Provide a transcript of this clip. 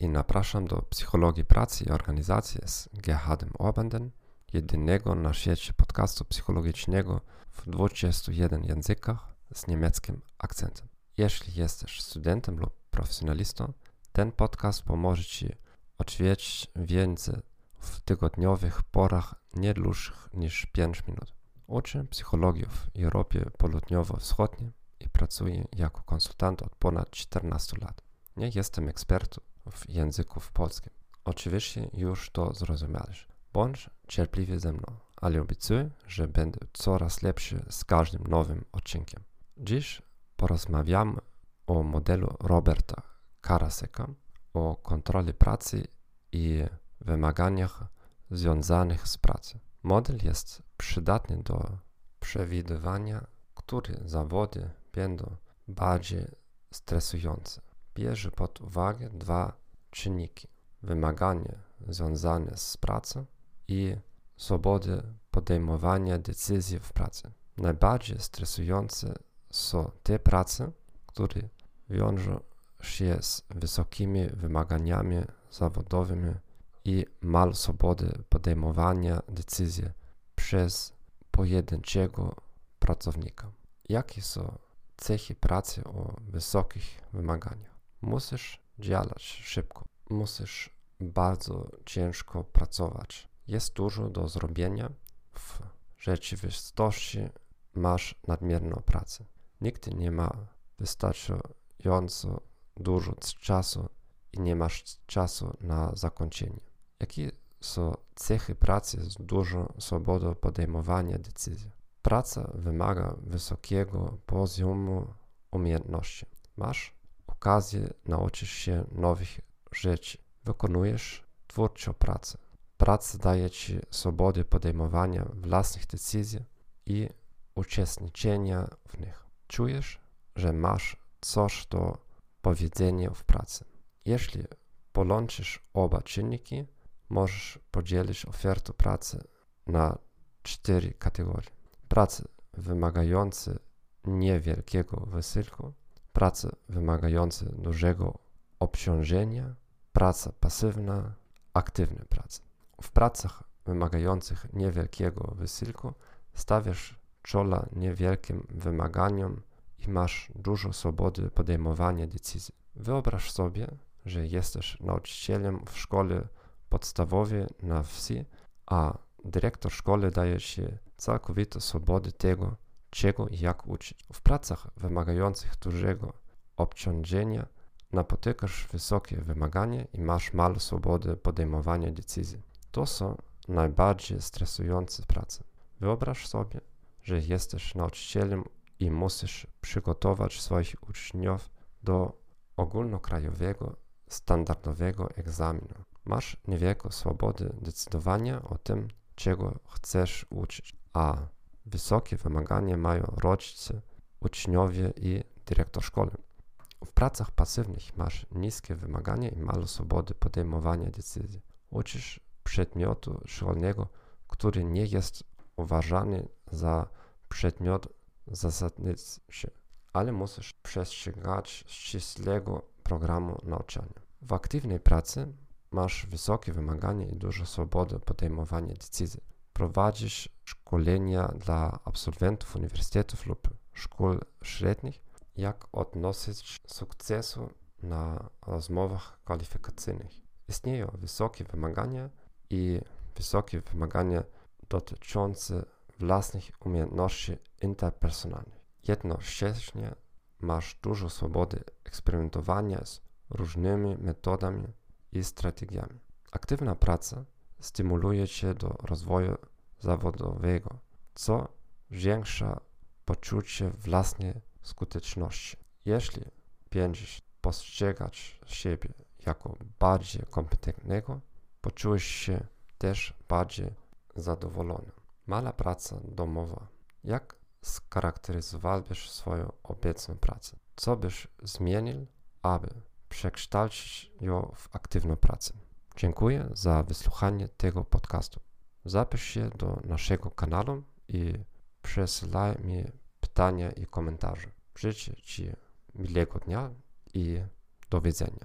napraszam do psychologii pracy i organizacji z Gerhardem Orbandem, jedynego na świecie podcastu psychologicznego w 21 językach z niemieckim akcentem. Jeśli jesteś studentem lub profesjonalistą, ten podcast pomoże Ci odwiedzić więcej w tygodniowych porach nie dłuższych niż 5 minut. Uczę psychologii w Europie Południowo-Wschodniej i pracuję jako konsultant od ponad 14 lat. Nie jestem ekspertem w języku polskim. Oczywiście już to zrozumiałeś. Bądź cierpliwy ze mną, ale obiecuję, że będę coraz lepszy z każdym nowym odcinkiem. Dziś porozmawiamy o modelu Roberta Karaseka, o kontroli pracy i wymaganiach związanych z pracą. Model jest przydatny do przewidywania, które zawody będą bardziej stresujące. Bierze pod uwagę dwa czynniki: wymagania związane z pracą i swobody podejmowania decyzji w pracy. Najbardziej stresujące są te prace, które wiążą się z wysokimi wymaganiami zawodowymi i mal swobody podejmowania decyzji przez pojedynczego pracownika. Jakie są cechy pracy o wysokich wymaganiach? Musisz działać szybko, musisz bardzo ciężko pracować. Jest dużo do zrobienia. W rzeczywistości masz nadmierną pracę. Nikt nie ma wystarczająco dużo czasu i nie masz czasu na zakończenie. Jakie są cechy pracy z dużą swobodą podejmowania decyzji? Praca wymaga wysokiego poziomu umiejętności. Masz okazję nauczyć się nowych rzeczy. Wykonujesz twórczą pracę. Praca daje ci swobodę podejmowania własnych decyzji i uczestniczenia w nich. Czujesz, że masz coś do powiedzenia w pracy. Jeśli połączysz oba czynniki, możesz podzielić ofertę pracy na cztery kategorie. Prace wymagające niewielkiego wysiłku, prace wymagające dużego obciążenia, praca pasywna, aktywna praca. W pracach wymagających niewielkiego wysiłku stawiasz czoła niewielkim wymaganiom i masz dużo swobody podejmowania decyzji. Wyobraź sobie, że jesteś nauczycielem w szkole podstawowej na wsi, a dyrektor szkoły daje ci całkowitą swobodę tego, czego i jak uczyć. W pracach wymagających dużego obciążenia napotykasz wysokie wymagania i masz mało swobody podejmowania decyzji. To są najbardziej stresujące prace. Wyobraź sobie, że jesteś nauczycielem i musisz przygotować swoich uczniów do ogólnokrajowego, standardowego egzaminu. Masz niewielką swobodę decydowania o tym, czego chcesz uczyć, a wysokie wymagania mają rodzice, uczniowie i dyrektor szkoły. W pracach pasywnych masz niskie wymagania i mało swobody podejmowania decyzji. Uczysz przedmiotu szkolnego, który nie jest uważany za przedmiot zasadniczy, ale musisz przestrzegać ścisłego programu nauczania. W aktywnej pracy masz wysokie wymagania i dużo swobody podejmowania decyzji. Prowadzisz szkolenia dla absolwentów uniwersytetów lub szkół średnich, jak odnosić sukcesu na rozmowach kwalifikacyjnych. Istnieją wysokie wymagania i wysokie wymagania dotyczące własnych umiejętności interpersonalnych. Jednocześnie masz dużo swobody eksperymentowania z różnymi metodami i strategiami. Aktywna praca stymuluje cię do rozwoju zawodowego, co zwiększa poczucie własnej skuteczności. Jeśli będziesz postrzegać siebie jako bardziej kompetentnego, poczujesz się też bardziej zadowolony. Mala praca domowa. Jak scharakteryzowałbyś swoją obecną pracę? Co byś zmienił, aby przekształcić ją w aktywną pracę? Dziękuję za wysłuchanie tego podcastu. Zapisz się do naszego kanału i przesyłaj mi pytania i komentarze. Życzę Ci miłego dnia i do widzenia.